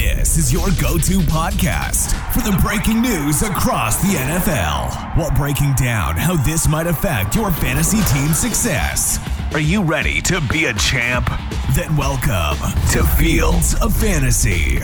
This is your go to podcast for the breaking news across the NFL while breaking down how this might affect your fantasy team's success. Are you ready to be a champ? Then welcome to Fields of Fantasy.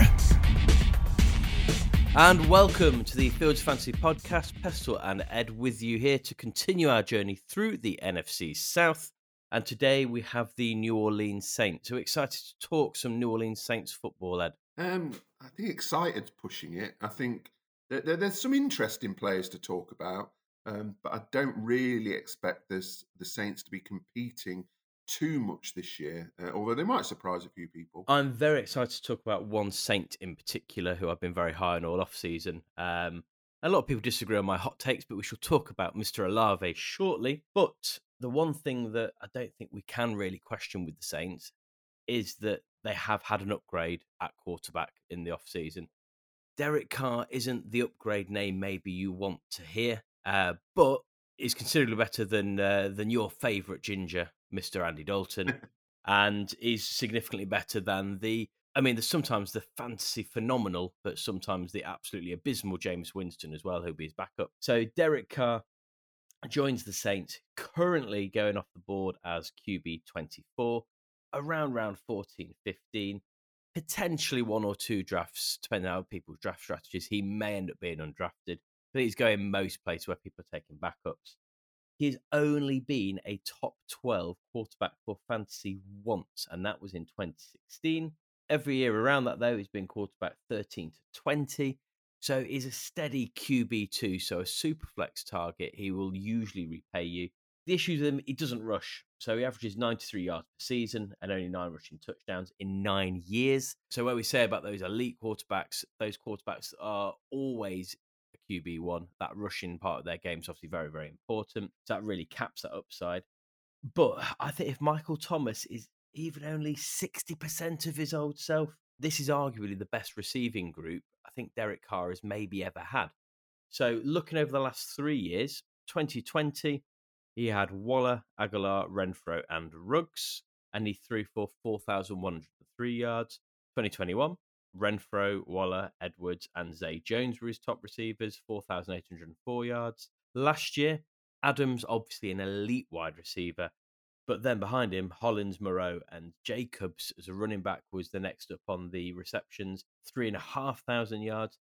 And welcome to the Fields Fantasy Podcast. Pestle and Ed with you here to continue our journey through the NFC South. And today we have the New Orleans Saints. So excited to talk some New Orleans Saints football, Ed. Um, I think excited's pushing it. I think there, there, there's some interesting players to talk about, um, but I don't really expect this the Saints to be competing too much this year. Uh, although they might surprise a few people. I'm very excited to talk about one Saint in particular, who I've been very high on all off season. Um, a lot of people disagree on my hot takes, but we shall talk about Mr. Olave shortly. But the one thing that I don't think we can really question with the Saints is that they have had an upgrade at quarterback in the offseason. Derek Carr isn't the upgrade name maybe you want to hear, uh, but is considerably better than uh, than your favourite ginger, Mr. Andy Dalton, and is significantly better than the. I mean, there's sometimes the fantasy phenomenal, but sometimes the absolutely abysmal Jameis Winston as well, who'll be his backup. So Derek Carr joins the Saints, currently going off the board as QB 24, around round 14, 15. Potentially one or two drafts, depending on people's draft strategies. He may end up being undrafted, but he's going most places where people are taking backups. He's only been a top 12 quarterback for fantasy once, and that was in 2016. Every year around that, though, he's been quarterback 13 to 20. So he's a steady QB2, so a super flex target. He will usually repay you. The issue with him, he doesn't rush. So he averages 93 yards per season and only nine rushing touchdowns in nine years. So what we say about those elite quarterbacks, those quarterbacks are always a QB1. That rushing part of their game is obviously very, very important. So that really caps that upside. But I think if Michael Thomas is even only 60% of his old self, this is arguably the best receiving group I think Derek Carr has maybe ever had. So looking over the last three years, 2020, he had Waller, Agholor, Renfrow, and Ruggs, and he threw for 4,103 yards. 2021, Renfrow, Waller, Edwards, and Zay Jones were his top receivers, 4,804 yards. Last year, Adams, obviously an elite wide receiver, but then behind him, Hollins, Moreau, and Jacobs as a running back was the next up on the receptions, three and a half thousand yards.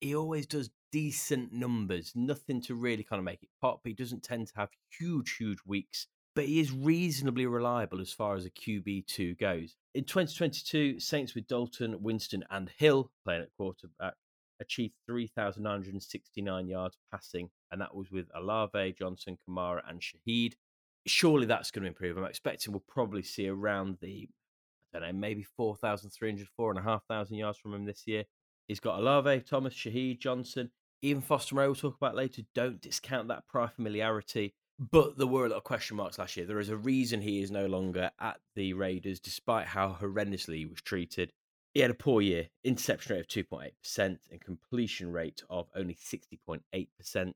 He always does decent numbers, nothing to really kind of make it pop. He doesn't tend to have huge, huge weeks, but he is reasonably reliable as far as a QB2 goes. In 2022, Saints with Dalton, Winston, and Hill playing at quarterback achieved 3,969 yards passing, and that was with Olave, Johnson, Kamara, and Shaheed surely that's going to improve. I'm expecting we'll probably see around the, I don't know, maybe 4,300, 4,500 yards from him this year. He's got Olave, Thomas, Shaheed, Johnson, even Foster Moreau we'll talk about later. Don't discount that prior familiarity. But there were a lot of question marks last year. There is a reason he is no longer at the Raiders, despite how horrendously he was treated. He had a poor year, interception rate of 2.8% and completion rate of only 60.8%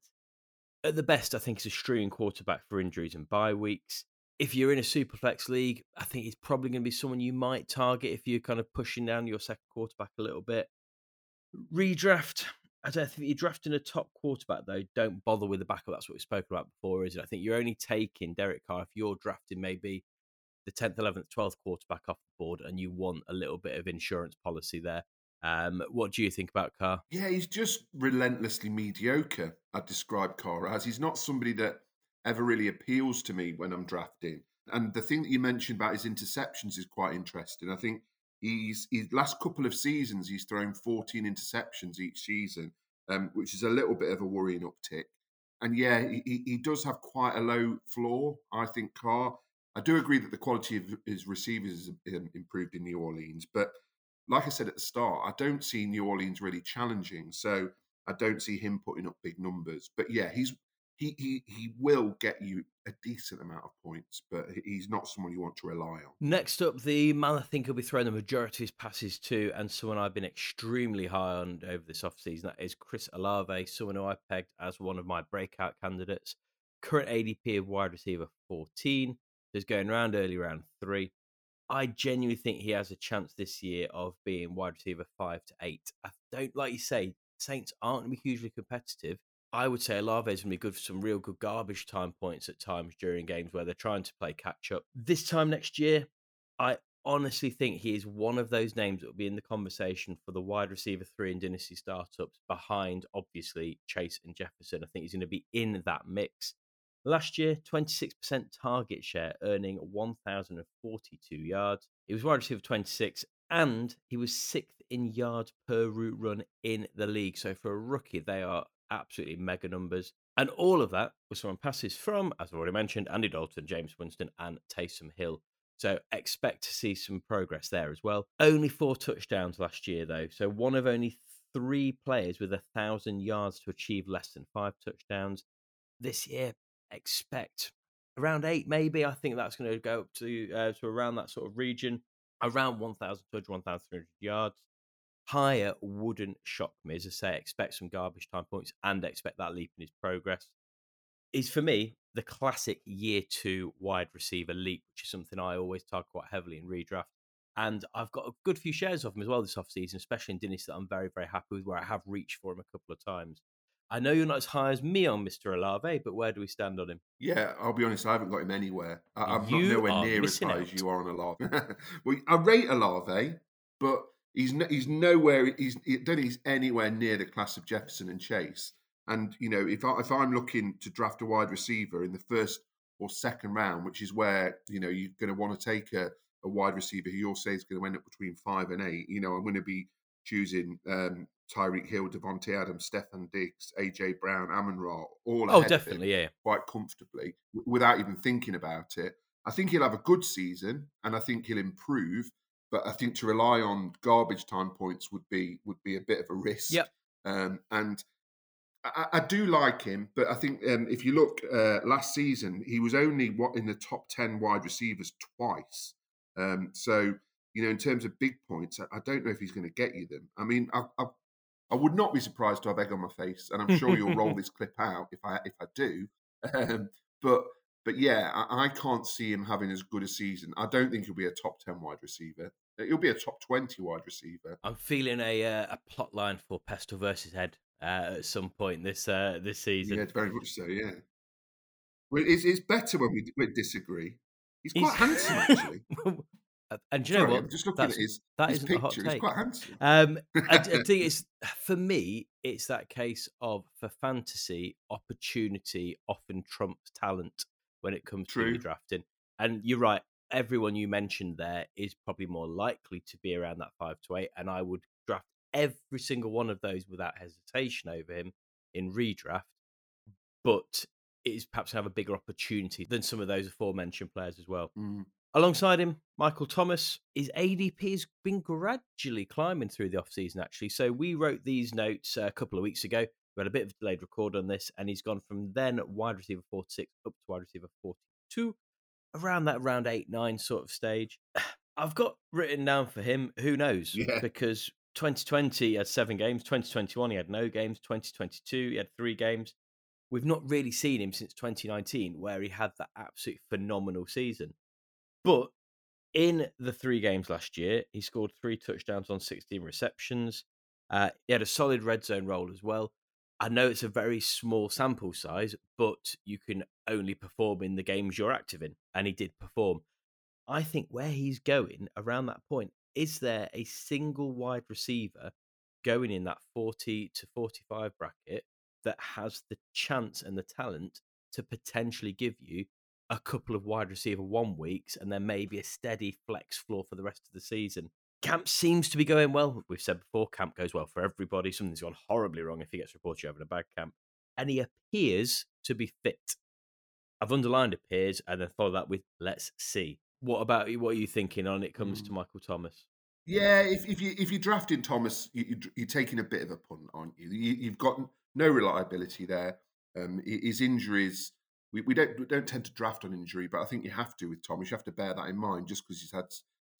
at the best, I think he's a streaming quarterback for injuries and bye weeks. If you're in a superflex league, I think he's probably going to be someone you might target if you're kind of pushing down your second quarterback a little bit. Redraft. I don't think you're drafting a top quarterback though. Don't bother with the backup. That's what we spoke about before, is it? I think you're only taking Derek Carr if you're drafting maybe the tenth, eleventh, twelfth quarterback off the board, and you want a little bit of insurance policy there. Um, what do you think about Carr? Yeah, he's just relentlessly mediocre. I'd describe Carr as he's not somebody that ever really appeals to me when I'm drafting. And the thing that you mentioned about his interceptions is quite interesting. I think he's his last couple of seasons he's thrown 14 interceptions each season, um, which is a little bit of a worrying uptick. And yeah, he, he does have quite a low floor. I think Carr. I do agree that the quality of his receivers has um, improved in New Orleans, but like I said at the start, I don't see New Orleans really challenging. So I don't see him putting up big numbers. But yeah, he's he he he will get you a decent amount of points, but he's not someone you want to rely on. Next up, the man I think will be throwing the majority of his passes to, and someone I've been extremely high on over this offseason, that is Chris Olave, someone who I pegged as one of my breakout candidates. Current ADP of wide receiver 14, is going around early round three. I genuinely think he has a chance this year of being wide receiver five to eight. I don't like you say Saints aren't going to be hugely competitive. I would say Olave is going to be good for some real good garbage time points at times during games where they're trying to play catch up. This time next year, I honestly think he is one of those names that will be in the conversation for the wide receiver three in dynasty startups behind, obviously, Chase and Jefferson. I think he's going to be in that mix. Last year, 26% target share, earning 1,042 yards. He was wide receiver 26, and he was sixth in yards per route run in the league. So for a rookie, they are absolutely mega numbers. And all of that was from passes from, as I've already mentioned, Andy Dalton, Jameis Winston, and Taysom Hill. So expect to see some progress there as well. Only four touchdowns last year, though. So one of only three players with a thousand yards to achieve less than five touchdowns. This year, expect around eight, maybe. I think that's going to go up to uh, to around that sort of region, around 1,200, 1,300 yards. Higher wouldn't shock me. As I say, expect some garbage time points and expect that leap in his progress. Is for me the classic year two wide receiver leap, which is something I always target quite heavily in redraft. And I've got a good few shares of him as well this offseason, especially in Dynasty that I'm very, very happy with, where I have reached for him a couple of times. I know you're not as high as me on Mr. Olave, but where do we stand on him? Yeah, I'll be honest, I haven't got him anywhere. I, am not nowhere near as high out. as you are on Olave. well, I rate Olave, but he's no, he's nowhere. He's I don't think he's anywhere near the class of Jefferson and Chase. And you know, if I, if I'm looking to draft a wide receiver in the first or second round, which is where you know you're going to want to take a, a wide receiver who you'll say is going to end up between five and eight, you know, I'm going to be choosing um, Tyreek Hill, Davante Adams, Stefon Diggs, AJ Brown, Amon Ra, all oh, definitely, yeah, quite comfortably w- without even thinking about it. I think he'll have a good season, and I think he'll improve. But I think to rely on garbage time points would be would be a bit of a risk. Yep. Um, and I, I, do like him, but I think um, if you look uh, last season, he was only what in the top ten wide receivers twice. Um, so you know, in terms of big points, I, I don't know if he's going to get you them. I mean, I, I, I, would not be surprised to have egg on my face, and I'm sure you'll roll this clip out if I if I do. Um, but but yeah, I, I, can't see him having as good a season. I don't think he'll be a top ten wide receiver. He'll be a top twenty wide receiver. I'm feeling a uh, a plot line for Pestle versus Head uh, at some point this uh, this season. Yeah, very much so. Yeah, well, it's, it's better when we, we disagree. He's quite He's... handsome, actually. and you know Sorry, what? I'm just looking That's, at his, that his picture. He's quite handsome. Um, I, I think it's for me. It's that case of for fantasy, opportunity often trumps talent when it comes True. to drafting. And you're right. Everyone you mentioned there is probably more likely to be around that five to eight, and I would draft every single one of those without hesitation over him in redraft, but it is perhaps have a bigger opportunity than some of those aforementioned players as well. Mm. Alongside him, Michael Thomas, his ADP has been gradually climbing through the offseason, actually. So we wrote these notes a couple of weeks ago. We had a bit of a delayed record on this, and he's gone from then wide receiver 46 up to wide receiver 42, around that round 8 9 sort of stage. I've got written down for him, who knows? Yeah. Because 2020 he had seven games. 2021 he had no games. 2022 he had three games. We've not really seen him since 2019, where he had that absolute phenomenal season. But in the three games last year, he scored three touchdowns on 16 receptions. Uh, he had a solid red zone role as well. I know it's a very small sample size, but you can only perform in the games you're active in, and he did perform. I think where he's going around that point, is there a single wide receiver going in that 40 to 45 bracket that has the chance and the talent to potentially give you a couple of wide receiver one weeks and then maybe a steady flex floor for the rest of the season? Camp seems to be going well. We've said before, camp goes well for everybody. Something's gone horribly wrong if he gets reported you're having a bad camp. And he appears to be fit. I've underlined appears and then follow that with let's see. What about what are you thinking on it comes mm. to Michael Thomas? Yeah, if, if you if you're drafting Thomas, you, are taking a bit of a punt, aren't you? you have got no reliability there. Um, his injuries, we, we don't we don't tend to draft on injury, but I think you have to with Thomas. You have to bear that in mind, just because he's had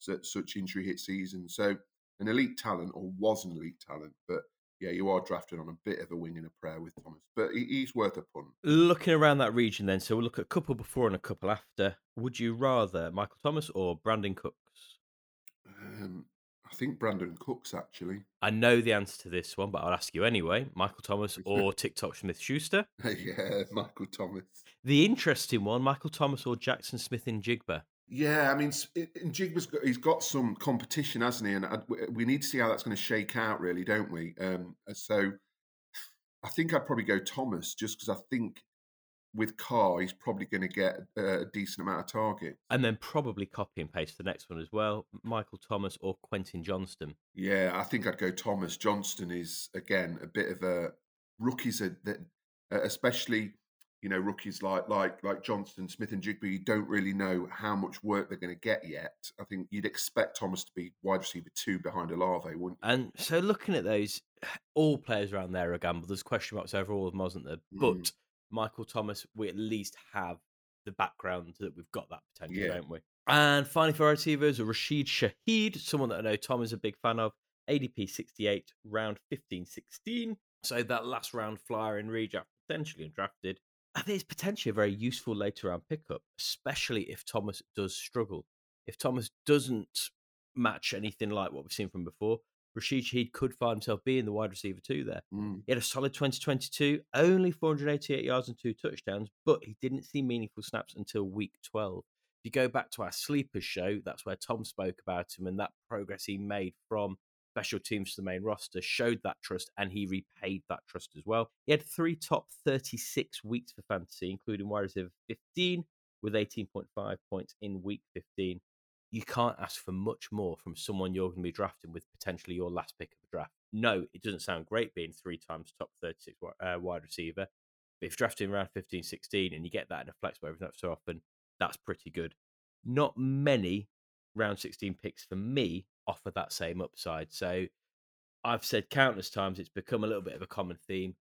such, such injury hit season. So an elite talent, or was an elite talent, but yeah, you are drafted on a bit of a wing and a prayer with Thomas, but he's worth a punt. Looking around that region, then, so we'll look at a couple before and a couple after. Would you rather Michael Thomas or Brandin Cooks? Um, I think Brandin Cooks actually. I know the answer to this one, but I'll ask you anyway. Michael Thomas or TikTok Smith Schuster? yeah, Michael Thomas. The interesting one, Michael Thomas or Jackson Smith-Njigba? Yeah, I mean, Njigba's got, he's got some competition, hasn't he? And we need to see how that's going to shake out, really, don't we? Um, so I think I'd probably go Thomas just because I think with Carr, he's probably going to get a decent amount of target. And then probably copy and paste the next one as well Michael Thomas or Quentin Johnston. Yeah, I think I'd go Thomas. Johnston is, again, a bit of a rookies, are, that, especially. You know, rookies like like like Johnston, Smith-Njigba, you don't really know how much work they're going to get yet. I think you'd expect Thomas to be wide receiver two behind Olave, wouldn't you? And so, looking at those, all players around there are gamble. There's question marks over all of them, wasn't there? Mm. But Michael Thomas, we at least have the background that we've got that potential, yeah. don't we? And finally, for our receivers, Rashid Shaheed, someone that I know Tom is a big fan of. ADP 68, round 15 16. So that last round flyer in redraft, potentially undrafted. I think it's potentially a very useful later round pickup, especially if Thomas does struggle. If Thomas doesn't match anything like what we've seen from before, Rashid Shaheed could find himself being the wide receiver too there. Mm. He had a solid 2022, only 488 yards and two touchdowns, but he didn't see meaningful snaps until week 12. If you go back to our sleepers show, that's where Tom spoke about him and that progress he made from special teams to the main roster showed that trust and he repaid that trust as well. He had three top 36 weeks for fantasy, including wide receiver 15 with 18.5 points in week 15 you can't ask for much more from someone you're going to be drafting with potentially your last pick of the draft. No, it doesn't sound great being three times top 36 uh, wide receiver. But if drafting around 15, 16 and you get that in a flex where every so often, that's pretty good. Not many round 16 picks for me offer that same upside. So I've said countless times it's become a little bit of a common theme.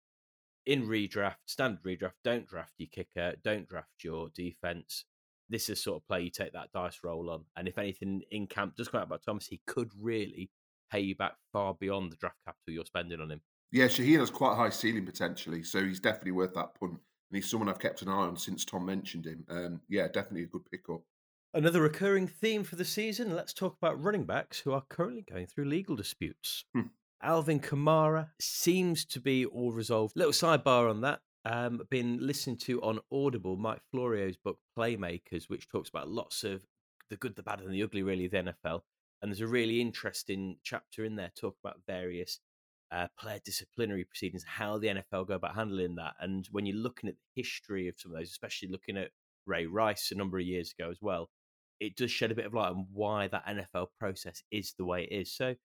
In redraft, standard redraft, don't draft your kicker, don't draft your defense this is sort of play you take that dice roll on. And if anything in camp does come out about Thomas, he could really pay you back far beyond the draft capital you're spending on him. Yeah, Shaheed has quite high ceiling potentially, so he's definitely worth that punt. And he's someone I've kept an eye on since Tom mentioned him. Um, yeah, definitely a good pickup. Another recurring theme for the season. Let's talk about running backs who are currently going through legal disputes. Hmm. Alvin Kamara seems to be all resolved. Little sidebar on that um, been listening to on Audible Mike Florio's book Playmakers, which talks about lots of the good, the bad, and the ugly, really, of the NFL. And there's a really interesting chapter in there talk about various uh, player disciplinary proceedings, how the NFL go about handling that. And when you're looking at the history of some of those, especially looking at Ray Rice a number of years ago as well, it does shed a bit of light on why that NFL process is the way it is. So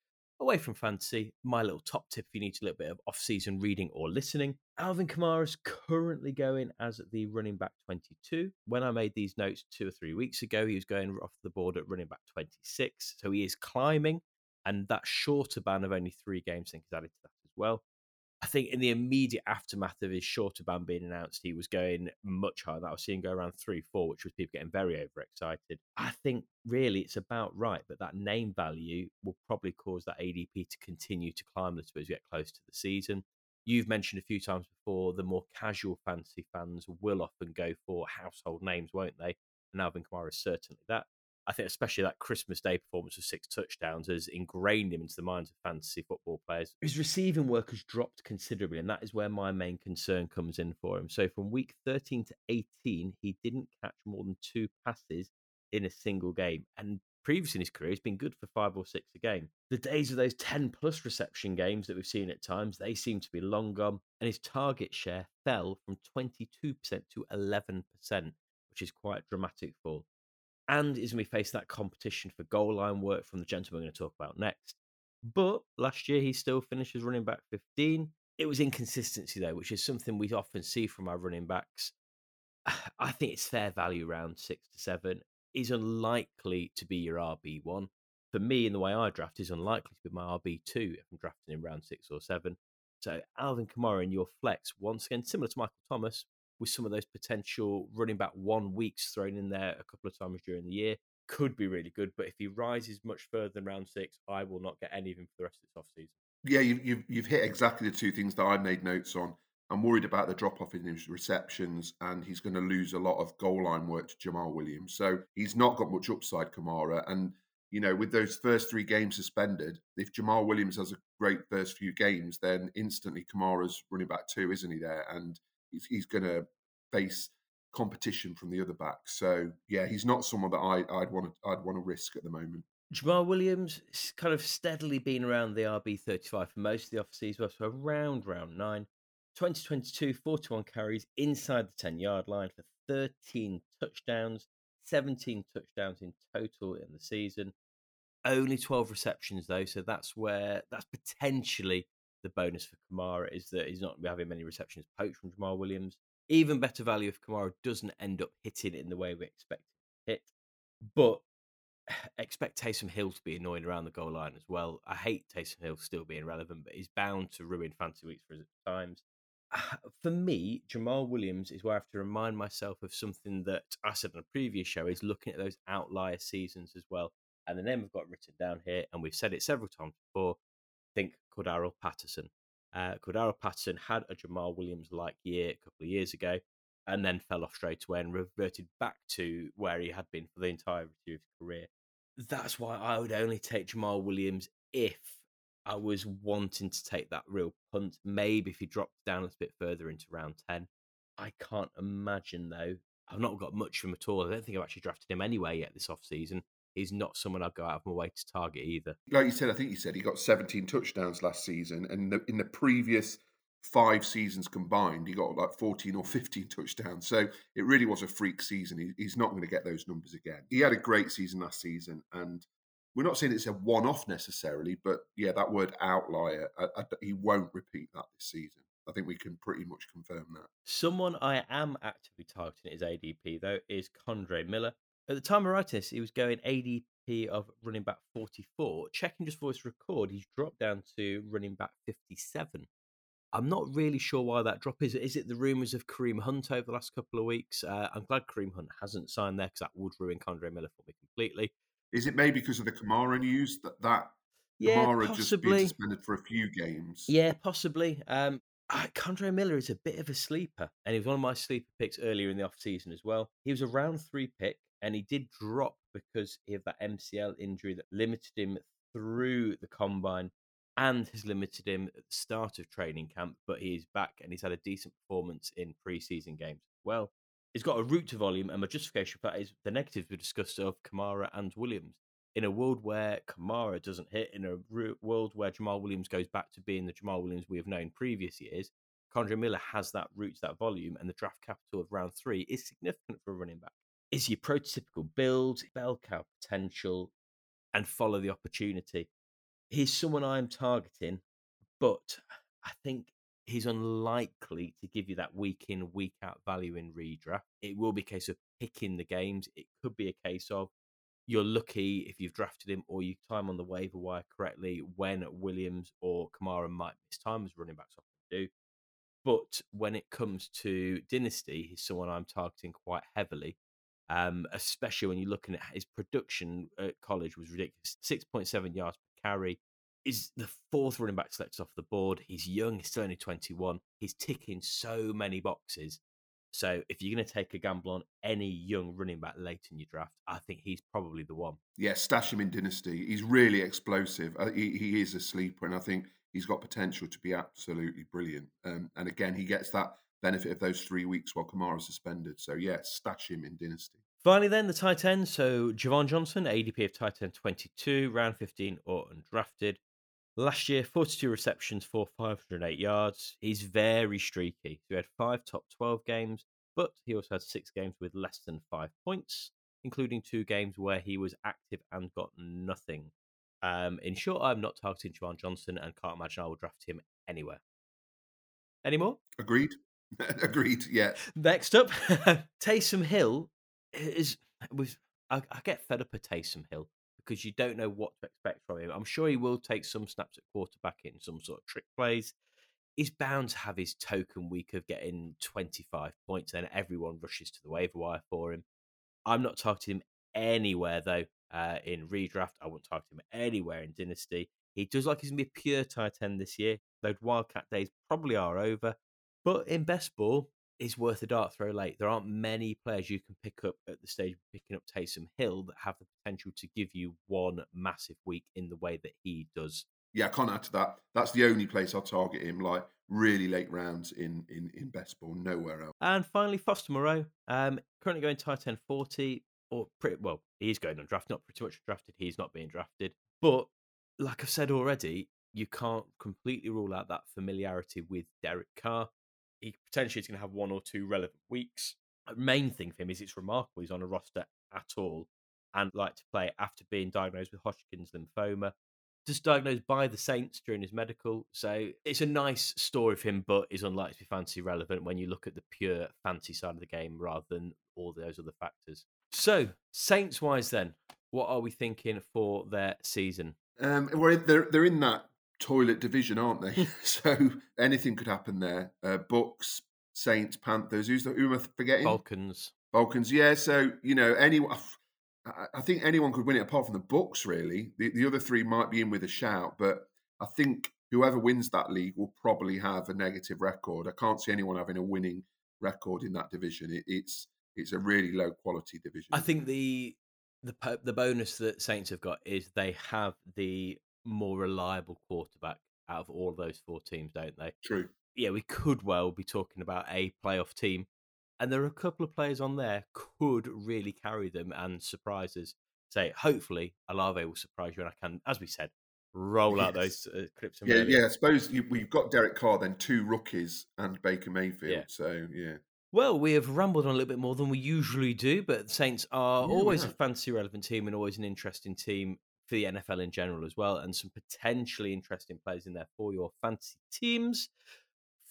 away from fantasy, my little top tip if you need a little bit of off-season reading or listening. Alvin Kamara is currently going as the running back 22. When I made these notes two or three weeks ago, he was going off the board at running back 26. So he is climbing, and that shorter ban of only three games, I think, is added to that as well. I think in the immediate aftermath of his shorter ban being announced, he was going much higher. I was seeing go around three, four, which was people getting very overexcited. I think really it's about right, but that name value will probably cause that ADP to continue to climb a little bit as we get close to the season. You've mentioned a few times before the more casual fantasy fans will often go for household names, won't they? And Alvin Kamara is certainly that. I think especially that Christmas Day performance of six touchdowns has ingrained him into the minds of fantasy football players. His receiving work has dropped considerably, and that is where my main concern comes in for him. So from week 13 to 18, he didn't catch more than two passes in a single game. And previously in his career, he's been good for five or six a game. The days of those 10 plus reception games that we've seen at times, they seem to be long gone. And his target share fell from 22% to 11%, which is quite a dramatic fall and is going to be facing that competition for goal line work from the gentleman we're going to talk about next. But last year, he still finishes running back 15. It was inconsistency, though, which is something we often see from our running backs. I think it's fair value round six to seven. Is unlikely to be your RB1. For me, in the way I draft, is unlikely to be my RB2 if I'm drafting in round six or seven. So Alvin Kamara in your flex, once again, similar to Michael Thomas, with some of those potential running back one weeks thrown in there a couple of times during the year could be really good. But if he rises much further than round six, I will not get any of him for the rest of this offseason. Yeah, you, have you've, you've hit exactly the two things that I made notes on. I'm worried about the drop off in his receptions, and he's going to lose a lot of goal line work to Jamaal Williams. So he's not got much upside, Kamara. And you know, with those first three games suspended, if Jamaal Williams has a great first few games, then instantly Kamara's running back two, isn't he? There, and he's, he's going to face competition from the other backs. So yeah, he's not someone that I, I'd want to I'd want to risk at the moment. Jamaal Williams kind of steadily been around the RB 35 for most of the offseason, so around round nine. 2022, 41 carries inside the 10 yard line for 13 touchdowns, 17 touchdowns in total in the season. Only 12 receptions, though, so that's where that's potentially the bonus for Kamara is that he's not having many receptions poached from Jamaal Williams. Even better value if Kamara doesn't end up hitting in the way we expect hit. But expect Taysom Hill to be annoying around the goal line as well. I hate Taysom Hill still being relevant, but he's bound to ruin fantasy weeks for times. For me, Jamaal Williams is where I have to remind myself of something that I said on a previous show is looking at those outlier seasons as well. And the name I've got written down here, and we've said it several times before, I think Cordarrelle Patterson. Uh, Cordarrelle Patterson had a Jamaal Williams like year a couple of years ago and then fell off straight away and reverted back to where he had been for the entirety of his career. That's why I would only take Jamaal Williams if I was wanting to take that real punt. Maybe if he dropped down a little bit further into round 10. I can't imagine, though. I've not got much from him at all. I don't think I've actually drafted him anyway yet this off He's not someone I'd go out of my way to target either. Like you said, I think you said he got 17 touchdowns last season, and the, in the previous five seasons combined, he got like 14 or 15 touchdowns. So it really was a freak season. He, he's not going to get those numbers again. He had a great season last season, and we're not saying it's a one off necessarily, but yeah, that word outlier, I, I, he won't repeat that this season. I think we can pretty much confirm that. Someone I am actively targeting his ADP, though, is Kendre Miller. At the time of writing this, he was going ADP of running back 44. Checking just for his record, he's dropped down to running back 57. I'm not really sure why that drop is. Is it the rumours of Kareem Hunt over the last couple of weeks? Uh, I'm glad Kareem Hunt hasn't signed there because that would ruin Kendre Miller for me completely. Is it maybe because of the Kamara news that that yeah, Kamara possibly. just been suspended for a few games? Yeah, possibly. Um, Kendre Miller is a bit of a sleeper, and he was one of my sleeper picks earlier in the off season as well. He was a round three pick, and he did drop because of that MCL injury that limited him through the combine and has limited him at the start of training camp, but he's back and he's had a decent performance in preseason games. Well, he's got a route to volume, and my justification for that is the negatives we discussed of Kamara and Williams. In a world where Kamara doesn't hit, in a world where Jamaal Williams goes back to being the Jamaal Williams we have known previous years, Kendre Miller has that route, that volume, and the draft capital of round three is significant for a running back. Is your prototypical build, bell cow potential, and follow the opportunity he's someone I'm targeting, but I think he's unlikely to give you that week in, week out value in redraft. It will be a case of picking the games. It could be a case of you're lucky if you've drafted him or you time on the waiver wire correctly when Williams or Kamara might miss time as running backs often do. But when it comes to Dynasty, he's someone I'm targeting quite heavily. Um, especially when you're looking at his production at college was ridiculous. 6.7 yards per carry. Is the fourth running back selected off the board. He's young, he's only 21. He's ticking so many boxes. So if you're going to take a gamble on any young running back late in your draft, I think he's probably the one. Yeah, stash him in Dynasty. He's really explosive. Uh, he, he is a sleeper, and I think he's got potential to be absolutely brilliant. Um, and again, he gets that benefit of those three weeks while Kamara's suspended. So yeah, stash him in Dynasty. Finally, then the tight end. So Juwan Johnson, ADP of tight end 22, round 15 or undrafted. Last year, 42 receptions for 508 yards. He's very streaky. So he had five top 12 games, but he also had six games with less than five points, including two games where he was active and got nothing. Um, in short, I'm not targeting Juwan Johnson and can't imagine I will draft him anywhere. Any more? Agreed. Agreed. Yeah. Next up, Taysom Hill is was I, I, get fed up at Taysom Hill because you don't know what to expect from him. I'm sure he will take some snaps at quarterback in some sort of trick plays. He's bound to have his token week of getting 25 points, and everyone rushes to the waiver wire for him. I'm not targeting him anywhere though uh, in redraft. I won't target him anywhere in dynasty. He does like he's gonna be a pure tight end this year. Those wildcat days probably are over, but in best ball, is worth a dart throw late. There aren't many players you can pick up at the stage of picking up Taysom Hill that have the potential to give you one massive week in the way that he does. Yeah, I can't add to that. That's the only place I'll target him, like really late rounds in in, in best ball, nowhere else. And finally, Foster Moreau, um, currently going tight end 40, or pretty well, he's going on draft, not pretty much drafted. He's not being drafted. But like I've said already, you can't completely rule out that familiarity with Derek Carr. He potentially is going to have one or two relevant weeks. The main thing for him is it's remarkable he's on a roster at all and like to play after being diagnosed with Hodgkin's lymphoma. Just diagnosed by the Saints during his medical. So it's a nice story of him, but is unlikely to be fantasy relevant when you look at the pure fantasy side of the game rather than all those other factors. So, Saints wise, then, what are we thinking for their season? Um, well, they're they're in that toilet division, aren't they? so anything could happen there. Uh, Bucks, Saints, Panthers. Who's the who am I forgetting? Falcons. Falcons. Yeah. So you know, anyone. I think anyone could win it apart from the Bucks. Really, the, the other three might be in with a shout, but I think whoever wins that league will probably have a negative record. I can't see anyone having a winning record in that division. It, it's it's a really low quality division. I think the the the bonus that Saints have got is they have the more reliable quarterback out of all of those four teams, don't they? True. Yeah, we could well be talking about a playoff team, and there are a couple of players on there could really carry them and surprises. Say, hopefully, Olave will surprise you, and I can, as we said, roll yes. out those uh, clips. Yeah, yeah. I suppose you, we've got Derek Carr, then two rookies, and Baker Mayfield. Yeah. So yeah. Well, we have rambled on a little bit more than we usually do, but the Saints are yeah, always a fantasy relevant team and always an interesting team for the NFL in general as well, and some potentially interesting players in there for your fantasy teams.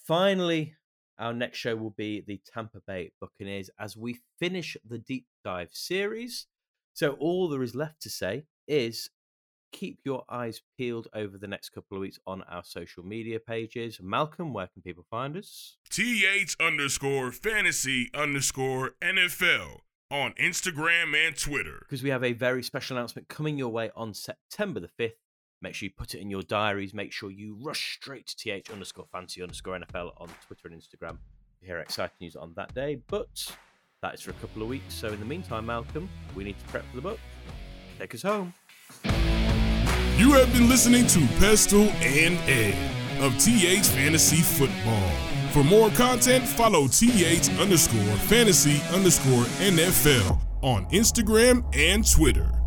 Finally, our next show will be the Tampa Bay Buccaneers as we finish the deep dive series. So, all there is left to say is keep your eyes peeled over the next couple of weeks on our social media pages. Malcolm, where can people find us? TH underscore fantasy underscore NFL on Instagram and Twitter. Because we have a very special announcement coming your way on September the 5th. Make sure you put it in your diaries. Make sure you rush straight to th underscore fancy underscore NFL on Twitter and Instagram to hear exciting news on that day. But that is for a couple of weeks. So in the meantime, Malcolm, we need to prep for the book. Take us home. You have been listening to Pestle and Ed of TH Fantasy Football. For more content, follow TH underscore fantasy underscore NFL on Instagram and Twitter.